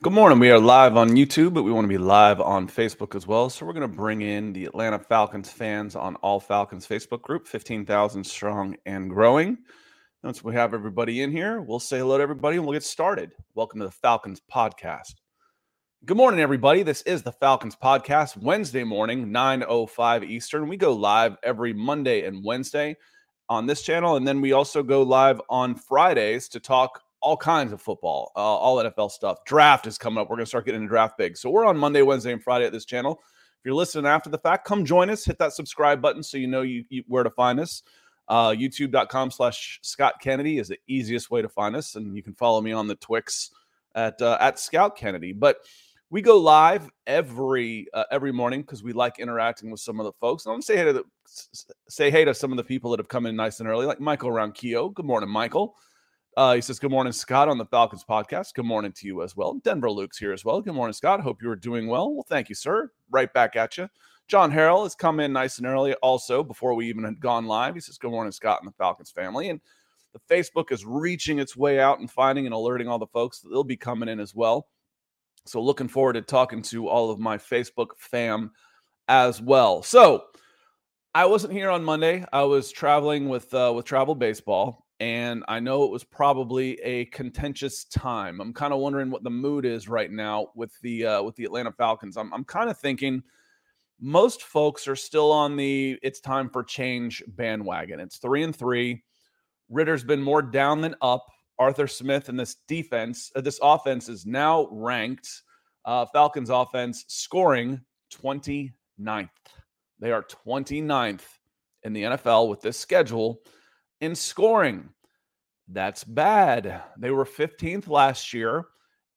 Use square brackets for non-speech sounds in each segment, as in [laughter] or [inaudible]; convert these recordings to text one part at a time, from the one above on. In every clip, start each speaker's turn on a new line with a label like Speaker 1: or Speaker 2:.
Speaker 1: Good morning. We are live on YouTube, but we want to be live on Facebook as well. So we're going to bring in the Atlanta Falcons fans on All Falcons Facebook group, 15,000 strong and growing. Once we have everybody in here, we'll say hello to everybody and we'll get started. Welcome to the Falcons podcast. Good morning, everybody. This is the Falcons podcast, Wednesday morning, 9.05 Eastern. We go live every Monday and Wednesday on this channel. And then we also go live on Fridays to talk all kinds of football, uh, all NFL stuff. Draft is coming up. We're going to start getting into draft big. So we're on Monday, Wednesday, and Friday at this channel. If you're listening after the fact, come join us. Hit that subscribe button so you know you, you where to find us. Uh, YouTube.com slash Scott Kennedy is the easiest way to find us. And you can follow me on the Twix at, uh, at Scout Kennedy. But we go live every uh, every morning because we like interacting with some of the folks. And I want to say hey to the, say hey to some of the people that have come in nice and early, like Michael Ronquillo. Good morning, Michael. Uh, he says, Good morning, Scott, on the Falcons podcast. Good morning to you as well. Denver Luke's here as well. Good morning, Scott. Hope you are doing well. Well, thank you, sir. Right back at you. John Harrell has come in nice and early also before we even had gone live. He says, Good morning, Scott, and the Falcons family. And the Facebook is reaching its way out and finding and alerting all the folks that they'll be coming in as well. So, looking forward to talking to all of my Facebook fam as well. So, I wasn't here on Monday. I was traveling with uh, with Travel Baseball, and I know it was probably a contentious time. I'm kind of wondering what the mood is right now with the uh, with the Atlanta Falcons. I'm I'm kind of thinking most folks are still on the it's time for change bandwagon. It's three and three. Ridder's been more down than up. Arthur Smith and this defense, uh, this offense is now ranked. Uh, Falcons offense scoring 29th. They are 29th in the NFL with this schedule in scoring. That's bad. They were 15th last year,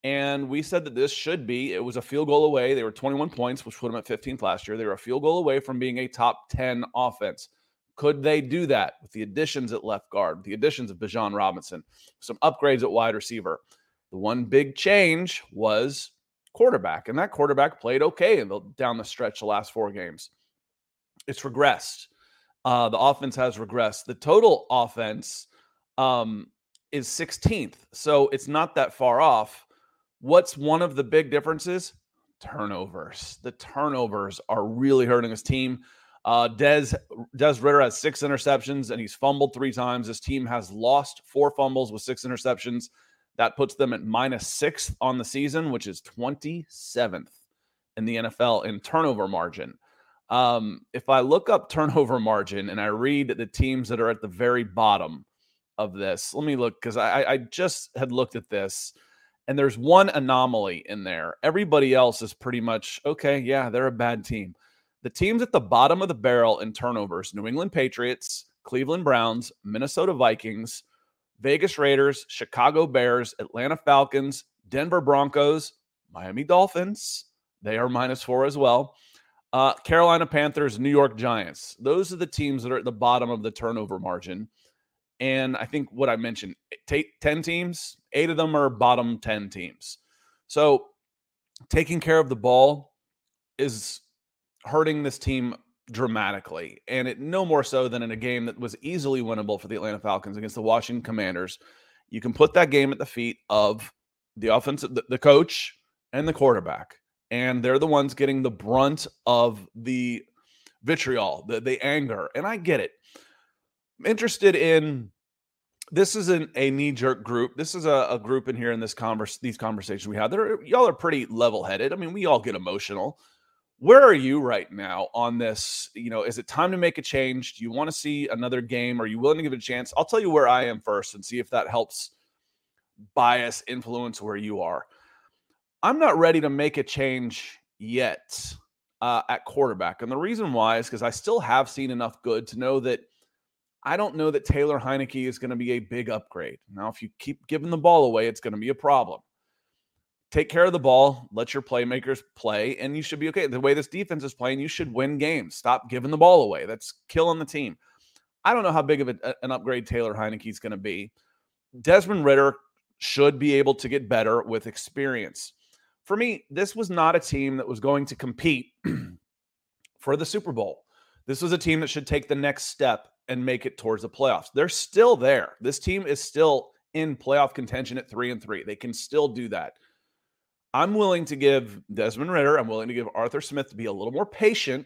Speaker 1: and we said that this should be. It was a field goal away. They were 21 points, which put them at 15th last year. They were a field goal away from being a top 10 offense. Could they do that with the additions at left guard, the additions of Bijan Robinson, some upgrades at wide receiver? The one big change was quarterback, and that quarterback played okay in the, down the stretch the last four games. It's regressed. Uh, the offense has regressed. The total offense um, is 16th, so it's not that far off. What's one of the big differences? Turnovers. The turnovers are really hurting his team. Uh, Des Ridder has six interceptions and he's fumbled three times. His team has lost four fumbles with six interceptions. That puts them at minus sixth on the season, which is 27th in the NFL in turnover margin. Um, if I look up turnover margin and I read the teams that are at the very bottom of this, let me look because I, I just had looked at this And there's one anomaly in there. Everybody else is pretty much okay. Yeah, they're a bad team. The teams at the bottom of the barrel in turnovers New England Patriots, Cleveland Browns, Minnesota Vikings, Vegas Raiders, Chicago Bears, Atlanta Falcons, Denver Broncos, Miami Dolphins. They are minus four as well. Uh, Carolina Panthers, New York Giants. Those are the teams that are at the bottom of the turnover margin. And I think what I mentioned, take 10 teams, eight of them are bottom 10 teams. So taking care of the ball is hurting this team dramatically. And it no more so than in a game that was easily winnable for the Atlanta Falcons against the Washington Commanders. You can put that game at the feet of the offensive, the, the coach and the quarterback. And they're the ones getting the brunt of the vitriol, the, the anger. And I get it. I'm interested in this isn't a knee-jerk group. This is a, a group in here in this converse these conversations we have. They're y'all are pretty level-headed. I mean, we all get emotional where are you right now on this? You know, is it time to make a change? Do you want to see another game? Are you willing to give it a chance? I'll tell you where I am first and see if that helps bias influence where you are. I'm not ready to make a change yet uh, at quarterback. And the reason why is because I still have seen enough good to know that I don't know that Taylor Heinicke is going to be a big upgrade. Now, if you keep giving the ball away, it's going to be a problem take care of the ball, let your playmakers play, and you should be okay. The way this defense is playing, you should win games. Stop giving the ball away. That's killing the team. I don't know how big of a, an upgrade Taylor Heinicke is going to be. Desmond Ridder should be able to get better with experience. For me, this was not a team that was going to compete [clears throat] for the Super Bowl. This was a team that should take the next step and make it towards the playoffs. They're still there. This team is still in playoff contention at 3 and 3. They can still do that. I'm willing to give Desmond Ridder, I'm willing to give Arthur Smith to be a little more patient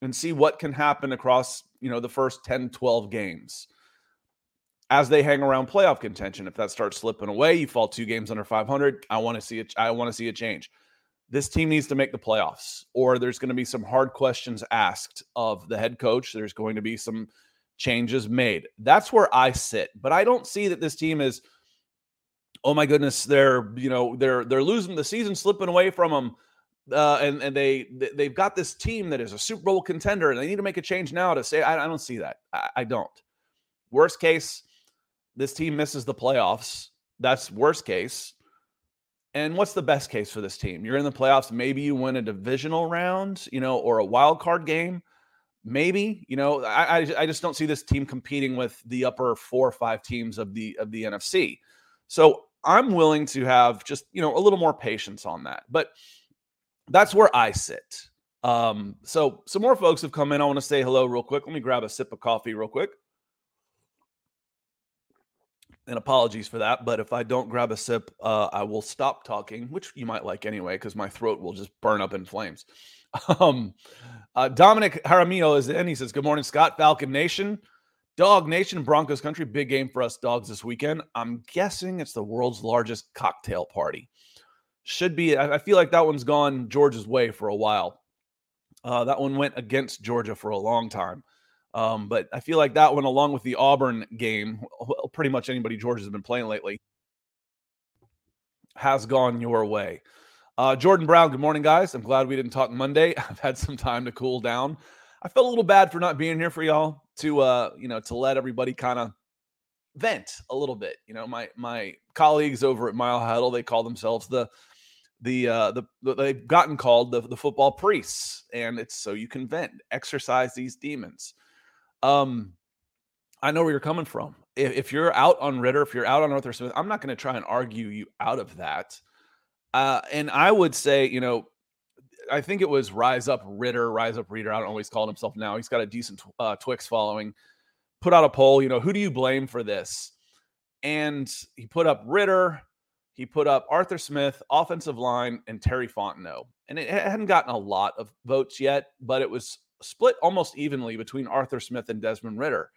Speaker 1: and see what can happen across, you know, the first 10, 12 games as they hang around playoff contention. If that starts slipping away, you fall two games under 500, I want to see it I want to see a change. This team needs to make the playoffs or there's going to be some hard questions asked of the head coach. There's going to be some changes made. That's where I sit. But I don't see that this team is oh my goodness, they're you know they're they're losing the season, slipping away from them. Uh, and and they they've got this team that is a Super Bowl contender, and they need to make a change now to say I, I don't see that. I, I don't. Worst case, this team misses the playoffs. That's worst case. And what's the best case for this team? You're in the playoffs. Maybe you win a divisional round, you know, or a wild card game. Maybe, you know, I, I, I just don't see this team competing with the upper four or five teams of the of the NFC. So I'm willing to have just, you know, a little more patience on that. But that's where I sit. Um, so some more folks have come in. I want to say hello real quick. Let me grab a sip of coffee real quick. And apologies for that, but if I don't grab a sip, uh, I will stop talking, which you might like anyway, because my throat will just burn up in flames. [laughs] Um, uh, Dominic Jaramillo is in. He says, "Good morning, Scott Falcon Nation. Dog Nation, Broncos country, big game for us dogs this weekend. I'm guessing it's the world's largest cocktail party. Should be. I feel like that one's gone Georgia's way for a while. Uh, that one went against Georgia for a long time. Um, but I feel like that one, along with the Auburn game, well, pretty much anybody George has been playing lately, has gone your way. Uh, Jordan Brown, good morning, guys. I'm glad we didn't talk Monday. [laughs] I've had some time to cool down. I felt a little bad for not being here for y'all to uh, you know, to let everybody kind of vent a little bit. You know, my my colleagues over at Mile Huddle, they call themselves the the uh the, the they've gotten called the, the football priests, and it's so you can vent, exercise these demons. Um I know where you're coming from. If, if you're out on Ridder, if you're out on Arthur Smith, I'm not going to try and argue you out of that. Uh, and I would say, you know, I think it was Rise Up Ridder, Rise Up Reader. I don't he's called himself now. He's got a decent uh, Twix following. Put out a poll, you know, who do you blame for this? And he put up Ridder, he put up Arthur Smith, offensive line, and Terry Fontenot. And it hadn't gotten a lot of votes yet, but it was split almost evenly between Arthur Smith and Desmond Ridder.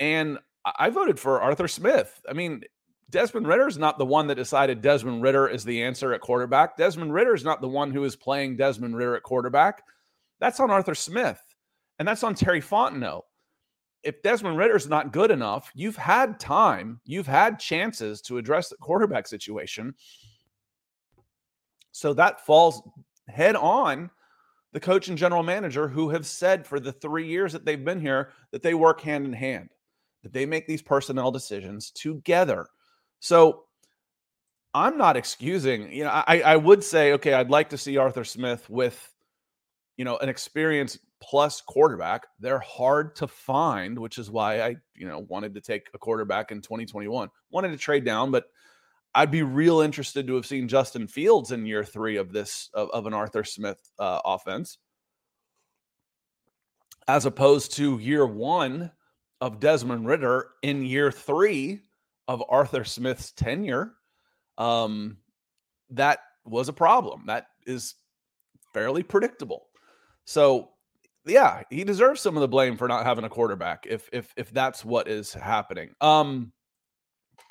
Speaker 1: And I voted for Arthur Smith. I mean, Desmond Ridder is not the one that decided Desmond Ridder is the answer at quarterback. Desmond Ridder is not the one who is playing Desmond Ridder at quarterback. That's on Arthur Smith, and that's on Terry Fontenot. if Desmond Ridder's not good enough, you've had time, you've had chances to address the quarterback situation. So that falls head on the coach and general manager who have said for the three years that they've been here that they work hand in hand, that they make these personnel decisions together. So I'm not excusing, you know, I, I would say, okay, I'd like to see Arthur Smith with, you know, an experienced plus quarterback. They're hard to find, which is why I, you know, wanted to take a quarterback in 2021. Wanted to trade down, but I'd be real interested to have seen Justin Fields in year three of this of, of an Arthur Smith uh, offense, as opposed to year one of Desmond Ridder in year three of Arthur Smith's tenure. Um, that was a problem. That is fairly predictable. So yeah, he deserves some of the blame for not having a quarterback if if if that's what is happening. Um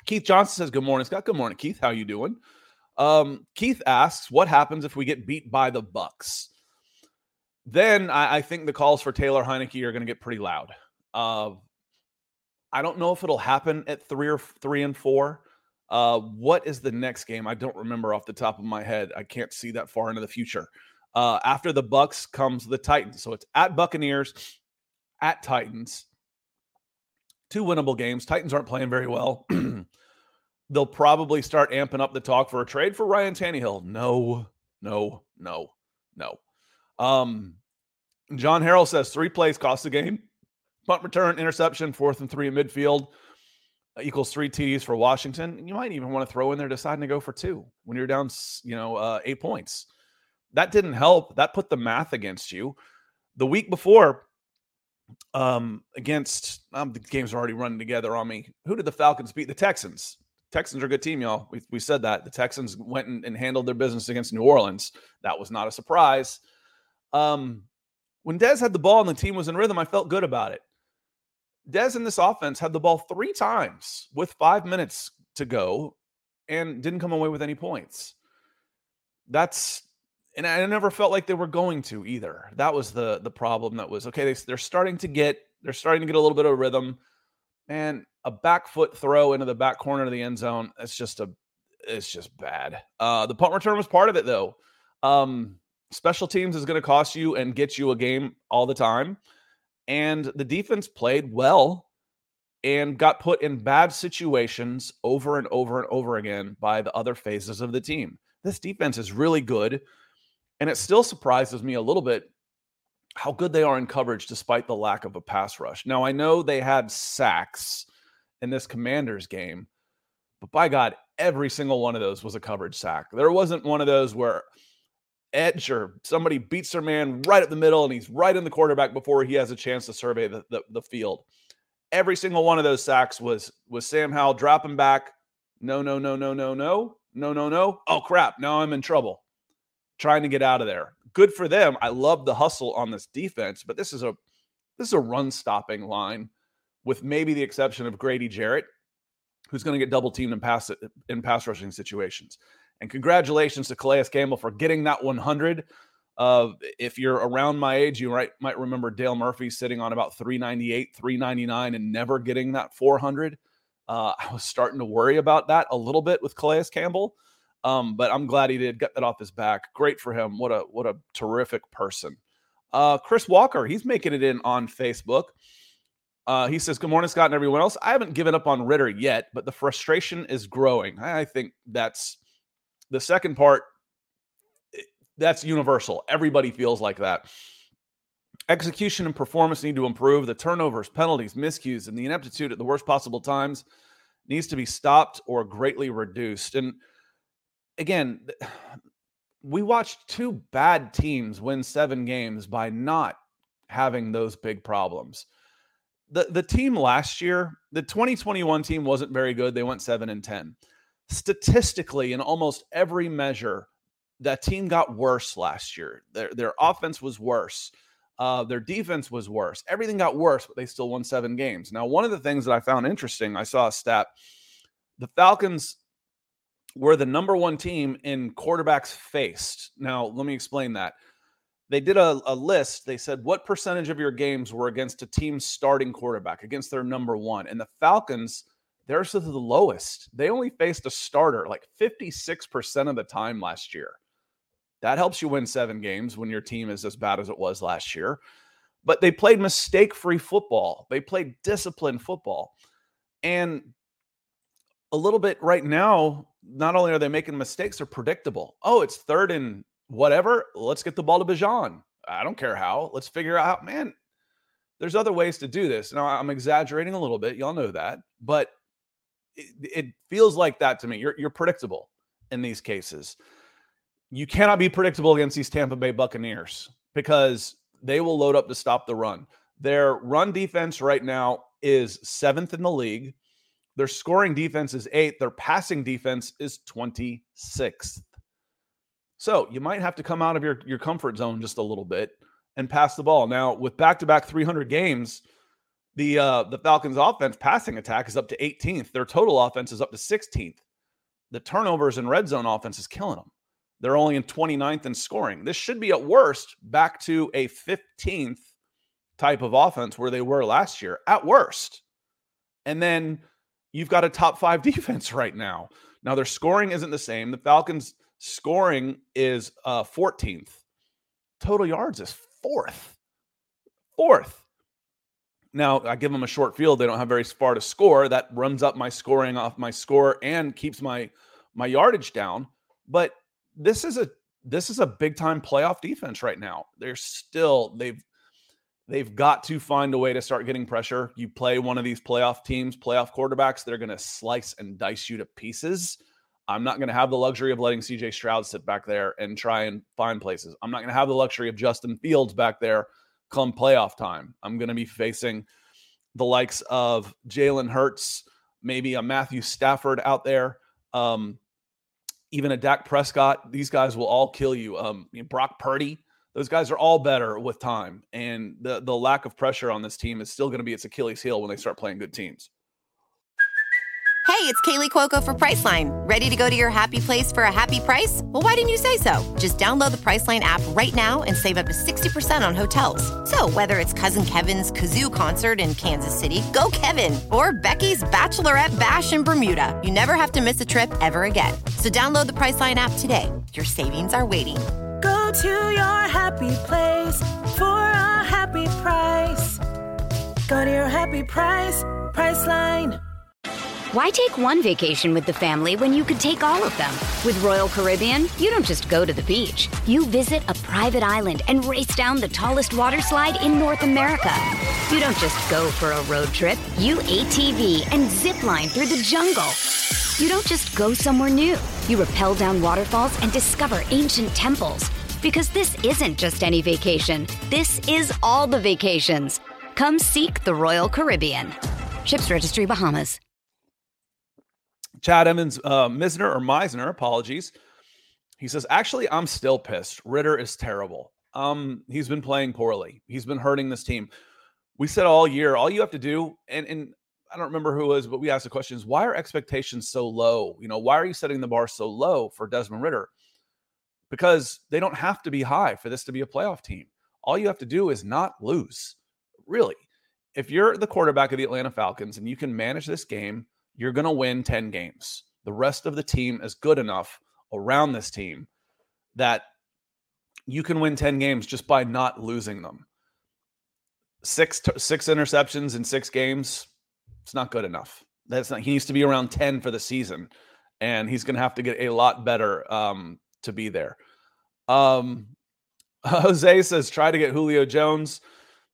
Speaker 1: Keith Johnson says good morning. Scott, good morning, Keith. How you doing? Um, Keith asks, what happens if we get beat by the Bucks? Then I, I think the calls for Taylor Heinicke are going to get pretty loud. Uh, I don't know if it'll happen at three or three and four. Uh, what is the next game? I don't remember off the top of my head. I can't see that far into the future. Uh, after the Bucks comes the Titans, so it's at Buccaneers, at Titans. Two winnable games. Titans aren't playing very well. [clears throat] They'll probably start amping up the talk for a trade for Ryan Tannehill. No, no, no, no. Um, John Harrell says three plays cost the game. Punt return, interception, fourth and three in midfield uh, equals three TDs for Washington. You might even want to throw in there deciding to go for two when you're down, you know, uh, eight points. That didn't help. That put the math against you. The week before, um, against um, the games are already running together on me. Who did the Falcons beat? The Texans. Texans are a good team, y'all. We, we said that. The Texans went and, and handled their business against New Orleans. That was not a surprise. Um, when Dez had the ball and the team was in rhythm, I felt good about it. Dez in this offense had the ball three times with five minutes to go and didn't come away with any points. That's and I never felt like they were going to either. That was the the problem. That was okay. They, they're starting to get they're starting to get a little bit of rhythm, and a back foot throw into the back corner of the end zone. It's just a it's just bad. Uh, the punt return was part of it though. Um, special teams is going to cost you and get you a game all the time, and the defense played well and got put in bad situations over and over and over again by the other phases of the team. This defense is really good and it still surprises me a little bit how good they are in coverage despite the lack of a pass rush. Now, I know they had sacks in this Commanders game, but by God, every single one of those was a coverage sack. There wasn't one of those where edge or somebody beats their man right at the middle and he's right in the quarterback before he has a chance to survey the, the, the field. Every single one of those sacks was was Sam Howell dropping back. No, no, no, no, no, no, no, no, no. Oh crap! Now I'm in trouble trying to get out of there. Good for them. I love the hustle on this defense, but this is a this is a run stopping line with maybe the exception of Grady Jarrett, who's going to get double teamed in pass in pass rushing situations. And congratulations to Calais Campbell for getting that 100. Uh, if you're around my age, you might might remember Dale Murphy sitting on about 398, 399, and never getting that 400. Uh, I was starting to worry about that a little bit with Calais Campbell. Um, but I'm glad he did get that off his back. Great for him. What a what a terrific person. Uh, Chris Walker, he's making it in on Facebook. Uh, he says, Good morning, Scott, and everyone else. I haven't given up on Ridder yet, but the frustration is growing. I think that's the second part. Eh, that's universal. Everybody feels like that. Execution and performance need to improve. The turnovers, penalties, miscues, and the ineptitude at the worst possible times needs to be stopped or greatly reduced. And again, [sighs] we watched two bad teams win seven games by not having those big problems. The the team last year, the 2021 team wasn't very good. They went 7 and 10. Statistically, in almost every measure, that team got worse last year. Their their offense was worse. Uh, their defense was worse. Everything got worse, but they still won seven games. Now, one of the things that I found interesting, I saw a stat. The Falcons we're the number one team in quarterbacks faced. Now, let me explain that. they did a, a, list. They said, what percentage of your games were against a team's starting quarterback, against their number one? And the Falcons, theirs is the lowest. They only faced a starter like 56% of the time last year. That helps you win seven games when your team is as bad as it was last year. But they played mistake free football, they played disciplined football. And a little bit right now, not only are they making mistakes, they're predictable. Oh, it's third and whatever. Let's get the ball to Bijan. I don't care how. Let's figure out, man, there's other ways to do this. Now, I'm exaggerating a little bit. Y'all know that. But it, it feels like that to me. You're, you're predictable in these cases. You cannot be predictable against these Tampa Bay Buccaneers because they will load up to stop the run. Their run defense right now is seventh in the league. Their scoring defense is eighth. Their passing defense is 26th. So you might have to come out of your, your comfort zone just a little bit and pass the ball. Now, with back to back 300 games, the uh, the Falcons' offense passing attack is up to 18th. Their total offense is up to 16th. The turnovers and red zone offense is killing them. They're only in 29th in scoring. This should be at worst back to a 15th type of offense where they were last year, at worst. And then you've got a top five [laughs] defense right now. Now, their scoring isn't the same. The Falcons' scoring is uh, 14th, total yards is fourth. Fourth. Now, I give them a short field. They don't have very far to score. That runs up my scoring off my score and keeps my my yardage down. But this is a this is a big time playoff defense right now. They're still they've they've got to find a way to start getting pressure. You play one of these playoff teams, playoff quarterbacks, they're going to slice and dice you to pieces. I'm not going to have the luxury of letting CJ Stroud sit back there and try and find places. I'm not going to have the luxury of Justin Fields back there come playoff time. I'm going to be facing the likes of Jalen Hurts, maybe a Matthew Stafford out there, um, even a Dak Prescott. These guys will all kill you. Um, Brock Purdy. Those guys are all better with time, and the the lack of pressure on this team is still going to be its Achilles heel when they start playing good teams.
Speaker 2: Hey, it's Kaley Cuoco for Priceline. Ready to go to your happy place for a happy price? Well, why didn't you say so? Just download the Priceline app right now and save up to 60% on hotels. So, whether it's Cousin Kevin's Kazoo concert in Kansas City, go Kevin, or Becky's Bachelorette Bash in Bermuda, you never have to miss a trip ever again. So, download the Priceline app today. Your savings are waiting.
Speaker 3: To your happy place for a happy price. Go to your happy price, Priceline.
Speaker 4: Why take one vacation with the family when you could take all of them? With Royal Caribbean, you don't just go to the beach. You visit a private island and race down the tallest water slide in North America. You don't just go for a road trip. You ATV and zip line through the jungle. You don't just go somewhere new. You rappel down waterfalls and discover ancient temples. Because this isn't just any vacation. This is all the vacations. Come seek the Royal Caribbean. Ships Registry Bahamas.
Speaker 1: Chad Evans uh, Misner or Meisner, apologies. He says, actually, I'm still pissed. Ridder is terrible. Um, he's been playing poorly. He's been hurting this team. We said all year, all you have to do, and and I don't remember who it was, but we asked the questions: Why are expectations so low? You know, why are you setting the bar so low for Desmond Ridder? Because they don't have to be high for this to be a playoff team. All you have to do is not lose. Really, if you're the quarterback of the Atlanta Falcons and you can manage this game you're going to win 10 games. The rest of the team is good enough around this team that you can win 10 games just by not losing them. Six six interceptions in 6 games, it's not good enough. That's not he needs to be around 10 for the season and he's going to have to get a lot better um, to be there. Um, [laughs] Jose says try to get Julio Jones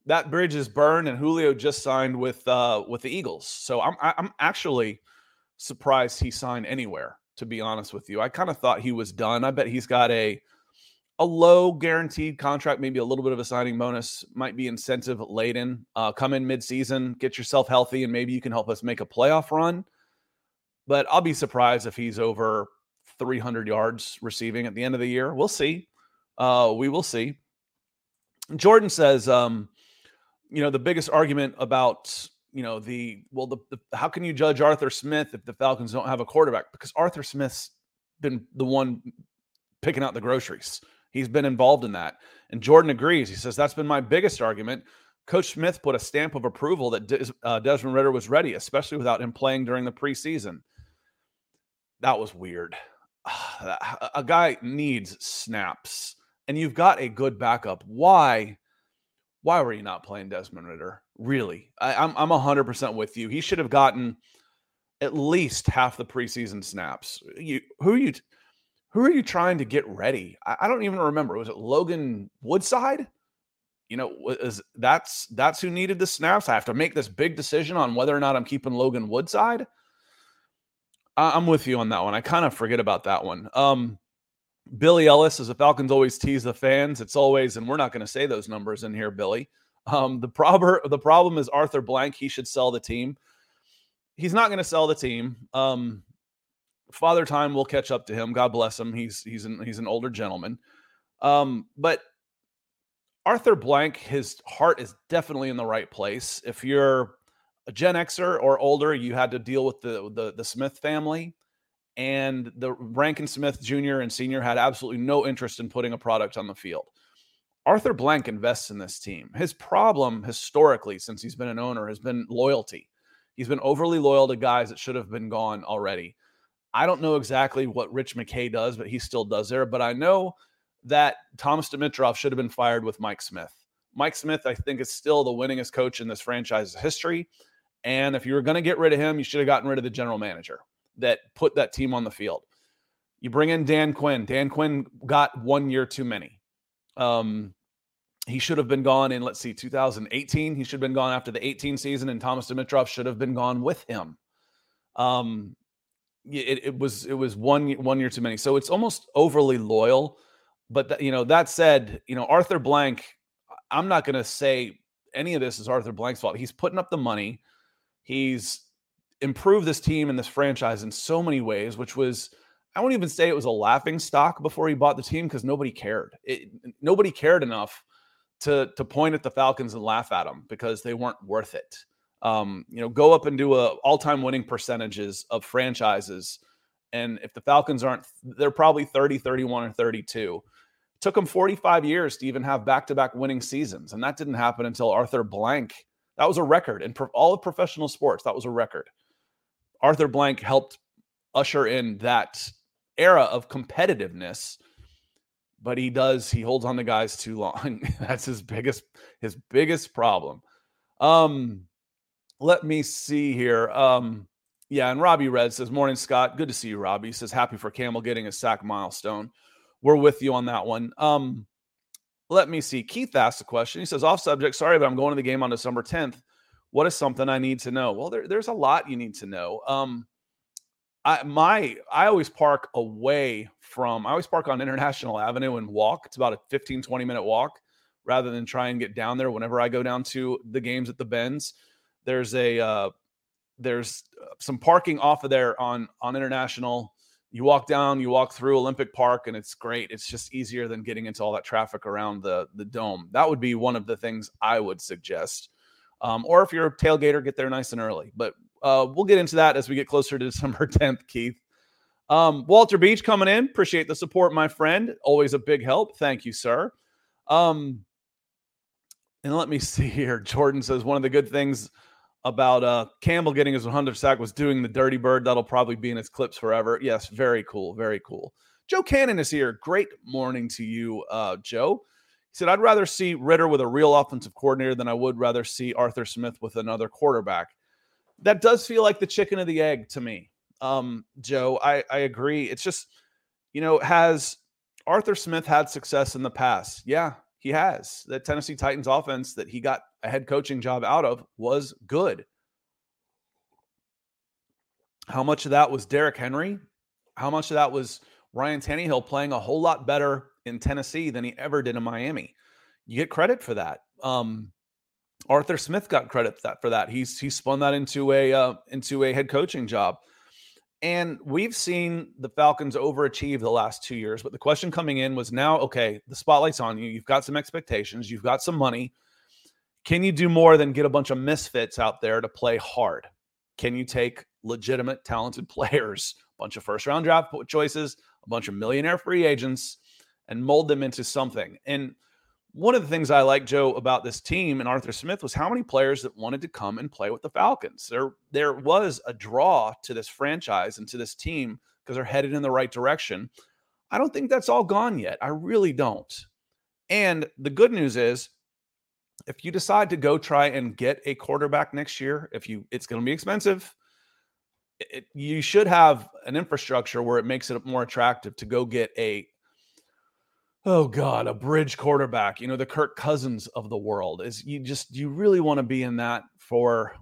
Speaker 1: that bridge is burned, and Julio just signed with uh, with the Eagles. So I'm I'm actually surprised he signed anywhere. To be honest with you, I kind of thought he was done. I bet he's got a a low guaranteed contract, maybe a little bit of a signing bonus, might be incentive laden. Uh, come in midseason, get yourself healthy, and maybe you can help us make a playoff run. But I'll be surprised if he's over 300 yards receiving at the end of the year. We'll see. Uh, we will see. Jordan says, um, you know, the biggest argument about, you know, the well, the, the how can you judge Arthur Smith if the Falcons don't have a quarterback? Because Arthur Smith's been the one picking out the groceries He's been involved in that. And Jordan agrees. He says, That's been my biggest argument. Coach Smith put a stamp of approval that Des- uh, Desmond Ridder was ready, especially without him playing during the preseason. That was weird. [sighs] a guy needs snaps, and you've got a good backup. Why? Why were you not playing Desmond Ridder? Really, I, I'm I'm hundred percent with you. He should have gotten at least half the preseason snaps. You who are you who are you trying to get ready? I, I don't even remember. Was it Logan Woodside? You know, is that's that's who needed the snaps. I have to make this big decision on whether or not I'm keeping Logan Woodside. I'm with you on that one. I kind of forget about that one. Um, Billy Ellis, as the Falcons always tease the fans, it's always, and we're not going to say those numbers in here, Billy. Um, the problem, the problem is Arthur Blank. He should sell the team. He's not going to sell the team. Um, Father Time will catch up to him. God bless him. He's he's an he's an older gentleman. Um, but Arthur Blank, his heart is definitely in the right place. If you're a Gen Xer or older, you had to deal with the the, the Smith family, and the Rankin Smith Jr. and Senior had absolutely no interest in putting a product on the field. Arthur Blank invests in this team. His problem historically, since he's been an owner, has been loyalty. He's been overly loyal to guys that should have been gone already. I don't know exactly what Rich McKay does, but he still does there. But I know that Thomas Dimitroff should have been fired with Mike Smith. Mike Smith, I think, is still the winningest coach in this franchise's history. And if you were going to get rid of him, you should have gotten rid of the general manager that put that team on the field. You bring in Dan Quinn. Dan Quinn got one year too many. Um, he should have been gone in, let's see, 2018. He should have been gone after the 18 season, and Thomas Dimitroff should have been gone with him. Um, it, it was it was one one year too many. So it's almost overly loyal. But th- you know that said, you know Arthur Blank. I'm not going to say any of this is Arthur Blank's fault. He's putting up the money. He's improved this team and this franchise in so many ways, which was I won't even say it was a laughing stock before he bought the team because nobody cared. It, nobody cared enough to to point at the Falcons and laugh at them because they weren't worth it. Um, you know, go up and do a all-time winning percentages of franchises. And if the Falcons aren't, they're probably 30, 31, or 32. It took them 45 years to even have back-to-back winning seasons. And that didn't happen until Arthur Blank. That was a record in pro- all of professional sports. That was a record. Arthur Blank helped usher in that era of competitiveness but he does he holds on to guys too long [laughs] that's his biggest his biggest problem um let me see here. Um, yeah, and Robbie Red says, Morning, Scott. Good to see you, Robbie. He says, Happy for Campbell getting a sack milestone. We're with you on that one. Um, let me see. Keith asked a question. He says, Off subject, sorry, but I'm going to the game on December 10th. What is something I need to know? Well, there, there's a lot you need to know. Um, I my I always park away from I always park on International Avenue and walk. It's about a 15, 20 minute walk rather than try and get down there whenever I go down to the games at the Benz there's a uh, there's uh, some parking off of there on on international. You walk down, you walk through Olympic Park, and it's great. It's just easier than getting into all that traffic around the the dome. That would be one of the things I would suggest. Um, or if you're a tailgater, get there nice and early. But uh, we'll get into that as we get closer to [laughs] December 10th, Keith. Um, Walter Beach coming in. Appreciate the support, my friend. Always a big help. Thank you, sir. Um, and let me [laughs] see here. Jordan says one of the good things about uh, Campbell getting his 100 sack was doing the dirty bird. That'll probably be in his clips forever. Yes, very cool. Very cool. Joe Cannon is here. Great morning to you, uh, Joe. He said, I'd rather see Ridder with a real offensive coordinator than I would rather see Arthur Smith with another quarterback. That does feel like the chicken of the egg to me. Um, Joe, I, I agree. It's just, you know, has Arthur Smith had success in the past? Yeah, he has. The Tennessee Titans offense that he got a head coaching job out of was good. How much of that was Derrick Henry? How much of that was Ryan Tannehill playing a whole lot better in Tennessee than he ever did in Miami? You get credit for that. Um, Arthur Smith got credit for that. For that, he's he spun that into a uh, into a head coaching job. And we've seen the Falcons overachieve the last two years. But the question coming in was now, okay, the spotlight's on you. You've got some expectations, you've got some money. Can you do more than get a bunch of misfits out there to play hard? Can you take legitimate, talented [laughs] players, a bunch of first round draft choices, a bunch of millionaire free agents, and mold them into something. And one of the things I like, Joe, about this team and Arthur Smith was how many players that wanted to come and play with the Falcons. There, there was a draw to this franchise and to this team because they're headed in the right direction. I don't think that's all gone yet. I really don't. And the good news is, if you decide to go try and get a quarterback next year, if you, it's going to be expensive. It, you should have an infrastructure where it makes it more attractive to go get a oh god a bridge quarterback you know the kirk cousins of the world is you just you really want to be in that for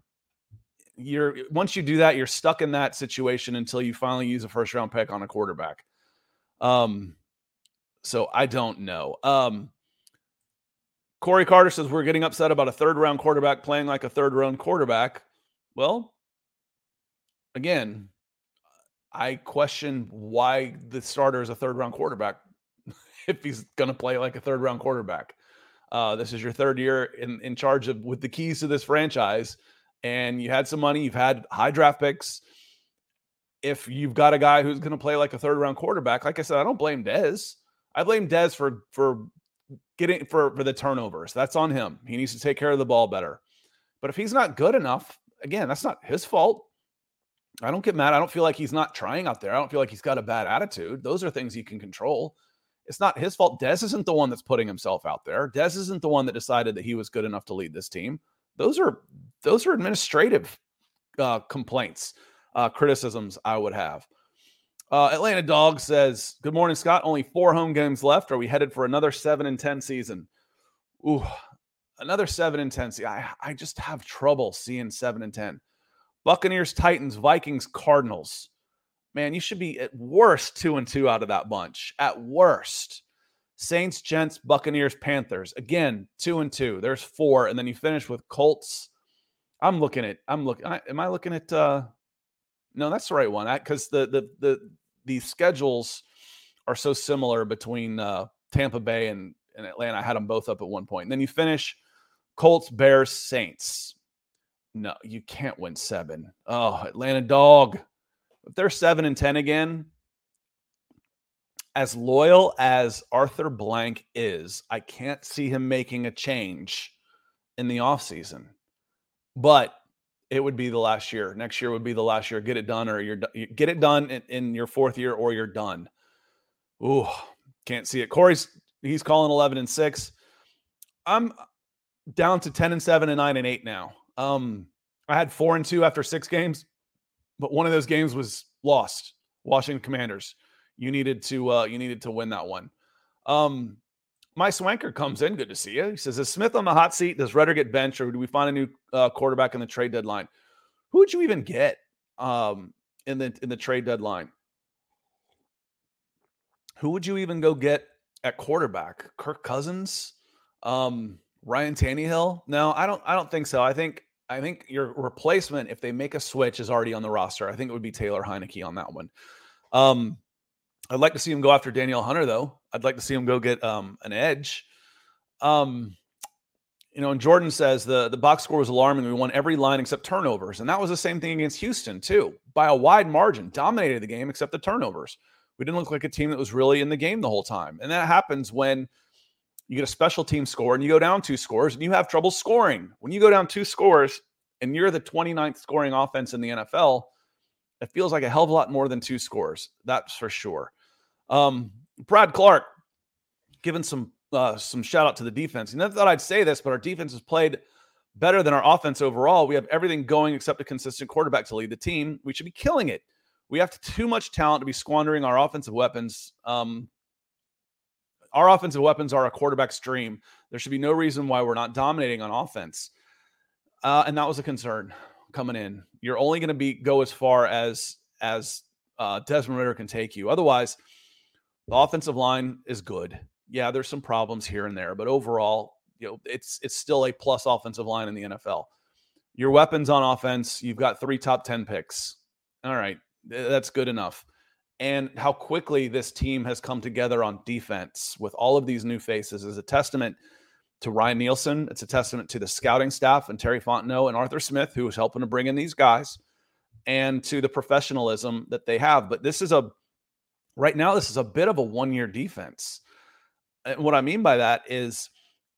Speaker 1: you're once you do that you're stuck in that situation until you finally use a first round pick on a quarterback. Um so i don't know. Um corey carter says we're getting upset about a third round quarterback playing like a third round quarterback. Well again i question why the starter is a third round quarterback if he's going to play like a third round quarterback. Uh, this is your third year in, in charge of with the keys to this franchise, and you had some money, you've had high draft picks. If you've got a guy who's going to play like a third round quarterback, like I said, I don't blame Dez. I blame Dez for for getting for for the turnovers. That's on him. He needs to take care of the ball better. But if he's not good enough, again, that's not his fault. I don't get mad. I don't feel like he's not trying out there. I don't feel like he's got a bad attitude. Those are things you can control. It's not his fault. Des isn't the one that's putting himself out there. Des isn't the one that decided that he was good enough to lead this team. Those are those are administrative uh, complaints, uh, criticisms I would have. Uh, Atlanta Dog says, "Good morning, Scott. Only four home games left. Are we headed for another seven and ten season? Ooh, another seven and ten. See, I I just have trouble seeing seven and ten. Buccaneers, Titans, Vikings, Cardinals man, you should be at worst two and two out of that bunch. At worst. Saints, Jets, Buccaneers, Panthers. Again, two and two. There's four. And then you finish with Colts. I'm looking at, I'm looking, am I looking at, uh, no, that's the right one. Because the, the, the, the schedules are so similar between uh, Tampa Bay and, and Atlanta. I had them both up at one point. And then you finish Colts, Bears, Saints. No, you can't win seven. Oh, Atlanta dog. If they're seven and 10 again, as loyal as Arthur Blank is, I can't see him making a change in the offseason. But it would be the last year. Next year would be the last year. Get it done, or you're get it done in, in your fourth year, or you're done. Ooh, can't see it. Corey's he's calling eleven and six. I'm down to ten and seven and nine and eight now. Um, I had four and two after six games but one of those games was lost. Washington Commanders. You needed to uh, you needed to win that one. Um, my Swanker comes in. Good to see you. He says, "Is Smith on the hot seat? Does Rudder get benched, or do we find a new uh, quarterback in the trade deadline? Who would you even get um, in the in the trade deadline? Who would you even go get at quarterback? Kirk Cousins, um, Ryan Tannehill? No, I don't. I don't think so. I think I think your replacement, if they make a switch, is already on the roster. I think it would be Taylor Heinicke on that one. Um, I'd like to see him go after Danielle Hunter, though. I'd like to see him go get um, an edge. Um, you know, and Jordan says the the box score was alarming. We won every line except turnovers, and that was the same thing against Houston too, by a wide margin. Dominated the game except the turnovers. We didn't look like a team that was really in the game the whole time, and that happens when you get a special team score and you go down two scores and you have trouble scoring. When you go down two scores and you're the 29th scoring offense in the NFL, it feels like a hell of a lot more than two scores. That's for sure. Um, Brad Clark giving some uh, some shout out to the defense. And I thought I'd say this, but our defense has played better than our offense overall. We have everything going except a consistent quarterback to lead the team. We should be killing it. We have too much talent to be squandering our offensive weapons. Um, our offensive weapons are a quarterback stream. There should be no reason why we're not dominating on offense. Uh, and that was a concern coming in. You're only going to be go as far as as uh, Desmond Ridder can take you. Otherwise, the offensive line is good. Yeah, there's some problems here and there, but overall, you know, it's it's still a plus offensive line in the NFL. Your weapons on offense, you've got three top 10 picks. All right, that's good enough and how quickly this team has come together on defense with all of these new faces is a testament to Ryan Nielsen. It's a testament to the scouting staff and Terry Fontenot and Arthur Smith, who is helping to bring in these guys, and to the professionalism that they have. But this is a right now, this is a bit of a one year defense. And what I mean by that is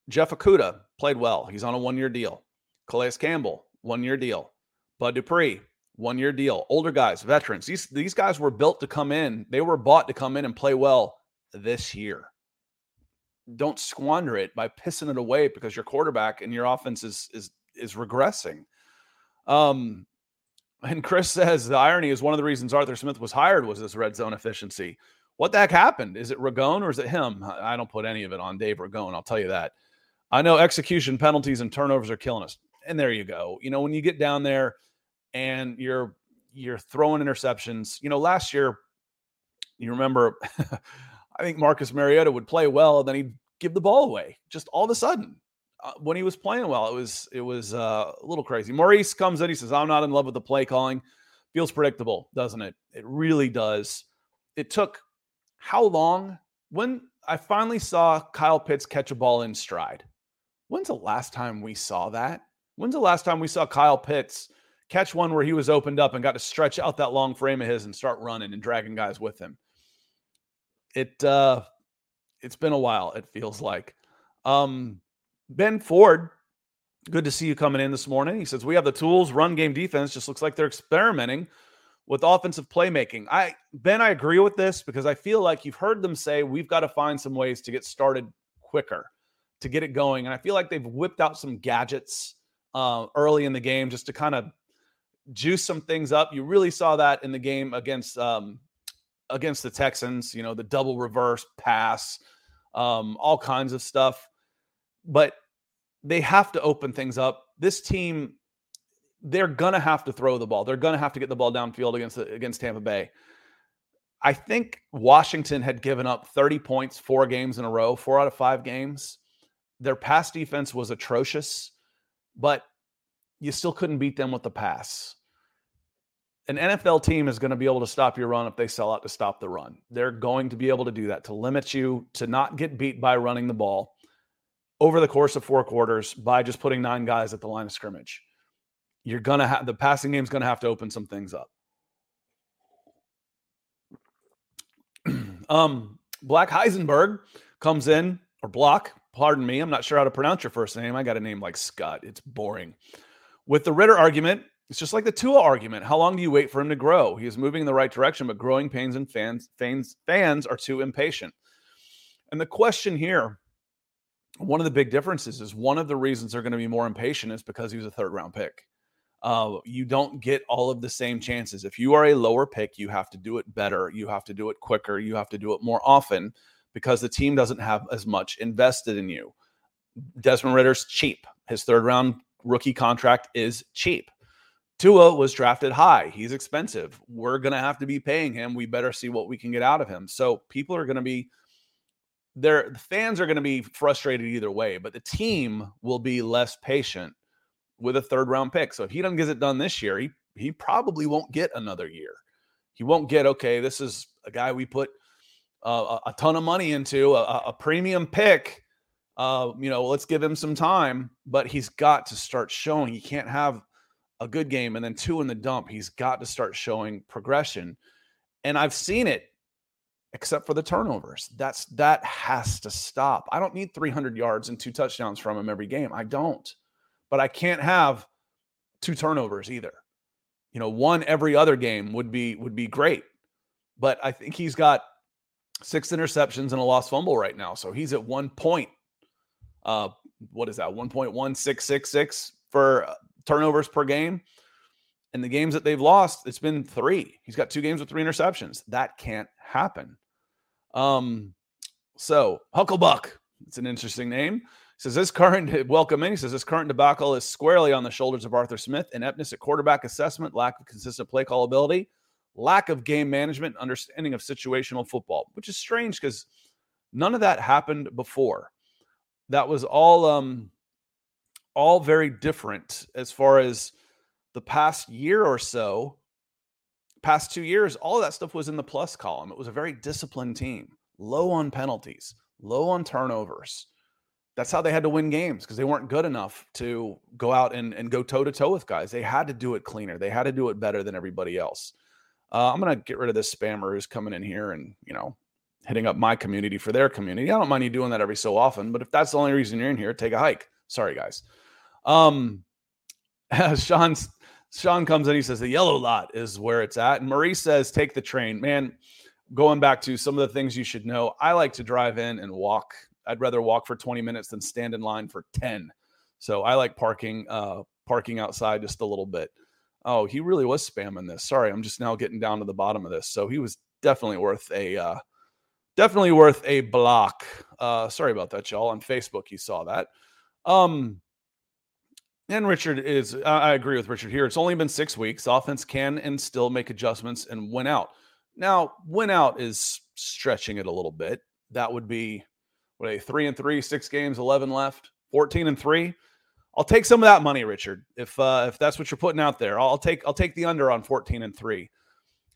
Speaker 1: Jeff Okudah played well. He's on a one year deal. Calais Campbell, one year deal. Bud Dupree, one year deal. Older guys, veterans. These these guys were built to come in. They were bought to come in and play well this year. Don't squander it by pissing it away because your quarterback and your offense is is is regressing. Um, and Chris says the irony is one of the reasons Arthur Smith was hired was this red zone efficiency. What the heck happened? Is it Ragone or is it him? I don't put any of it on Dave Ragone. I'll tell you that. I know execution penalties and turnovers are killing us. And there you go. You know, when you get down there and you're you're throwing interceptions, you know, last year, you remember, [laughs] I think Marcus Mariota would play well, and then he'd give the ball away just all of a sudden. Uh, when he was playing well, it was it was uh, a little crazy. Maurice comes in, he says, "I'm not in love with the play calling. Feels predictable, doesn't it? It really does. It took how long? When I finally saw Kyle Pitts catch a ball in stride. When's the last time we saw that? When's the last time we saw Kyle Pitts catch one where he was opened up and got to stretch out that long frame of his and start running and dragging guys with him? It uh it's been a while, it feels like. Um Ben Ford, good to see you coming in this morning. He says, We have the tools, run game defense just looks like they're experimenting with offensive playmaking. I Ben, I agree with this because I feel like you've heard them say we've got to find some ways to get started quicker, to get it going. And I feel like they've whipped out some gadgets uh, early in the game just to kind of juice some things up. You really saw that in the game against um, against the Texans. You know, the double reverse pass, um, all kinds of stuff. But they have to open things up. This team, they're gonna have to throw the ball. They're gonna have to get the ball downfield against against Tampa Bay. I think Washington had given up 30 points four games in a row, four out of five games. Their pass defense was atrocious, but you still couldn't beat them with the pass. An NFL team is going to be able to stop your run if they sell out to stop the run. They're going to be able to do that to limit you to not get beat by running the ball over the course of four quarters by just putting nine guys at the line of scrimmage. You're going to have the passing game's going to have to open some things up. [clears throat] um, Black Heisenberg comes in, or Block, pardon me. I'm not sure how to pronounce your first name. I got a name like Scott. It's boring. With the Ridder argument, it's just like the Tua argument. How long do you wait for him to grow? He is moving in the right direction, but growing pains and fans fans fans are too impatient. And the question here one of the big differences is one of the reasons they're going to be more impatient is because he was a third round pick. Uh, you don't get all of the same chances. If you are a lower pick, you have to do it better. You have to do it quicker. You have to do it more often because the team doesn't have as much invested in you. Desmond Ridder's cheap. His third round rookie contract is cheap. Tua was drafted high. He's expensive. We're going to have to be paying him. We better see what we can get out of him. So people are going to be they're the fans are going to be frustrated either way, but the team will be less patient with a third round pick. So if he doesn't get it done this year, he he probably won't get another year. He won't get okay. This is a guy we put uh, a, a, ton of money into, a, a premium pick. Uh, you know, let's give him some time, but he's got to start showing. He can't have a good game and then two in the dump. He's got to start showing progression. And I've seen it except for the turnovers. That's that has to stop. I don't need 300 yards and two touchdowns from him every game. I don't. But I can't have two turnovers either. You know, one every other game would be would be great. But I think he's got six interceptions and a lost fumble right now. So he's at one point uh what is that? 1.1666 for uh, turnovers per game. And the games that they've lost, it's been three. He's got two games with three interceptions. That can't happen. Um, so Hucklebuck, it's an interesting name. Says this current [laughs] welcome in. He says this current debacle is squarely on the shoulders of Arthur Smith. Ineptness at quarterback assessment, lack of consistent play call ability, lack of game management, understanding of situational football, which is strange because none of that happened before. That was all um all very different as far as the past year or so past two years, all that stuff was in the plus column. It was a very disciplined team, low on penalties, low on turnovers. That's how they had to win games because they weren't good enough to go out and, and go toe to toe with guys. They had to do it cleaner. They had to do it better than everybody else. Uh, I'm going to get rid of this spammer who's coming in here and, you know, hitting up my community for their community. I don't mind you doing that every so often, but if that's the only reason you're in here, take a hike. Sorry, guys. Um, [laughs] Sean Sean comes in. He says the yellow lot is where it's at, and Marie says take the train. Man, going back to some of the things you should know, I like to drive in and walk. I'd rather walk for 20 minutes than stand in line for 10. So I like parking uh, parking outside just a little bit. Oh, he really was spamming this. Sorry, I'm just now getting down to the bottom of this. So he was definitely worth a uh, definitely worth a block. Uh, sorry about that, y'all. On Facebook, you saw that. Um, and Richard is, I agree with Richard here. It's only been six weeks. Offense can and still make adjustments and win out. Now, win out is stretching it a little bit. That would be what a three and three, six games, 11 left, 14 and three. I'll take some of that money, Richard. If uh, if that's what you're putting out there, I'll take I'll take the under on 14 and three.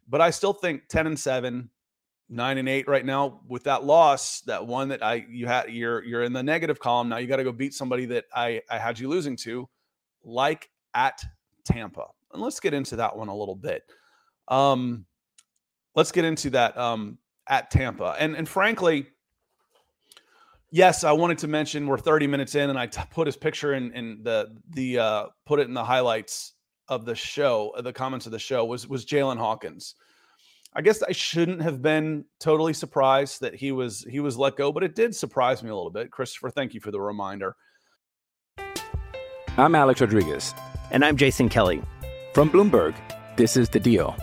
Speaker 1: But I still think 10 and seven, nine and eight right now with that loss, that one that I you had you're you're in the negative column. Now you got to go beat somebody that I I had you losing to, like at Tampa. And let's get into that one a little bit. Um, let's get into that um at Tampa. And and frankly, yes, I wanted to mention we're 30 minutes in, and I t- put his picture in in the the uh, put it in the highlights of the show, the comments of the show was was Jaylinn Hawkins. I guess I shouldn't have been totally surprised that he was he was let go, but it did surprise me a little bit. Christopher, thank you for the reminder.
Speaker 5: I'm Alex Rodriguez.
Speaker 6: And I'm Jason Kelly.
Speaker 5: From Bloomberg, this is The Deal.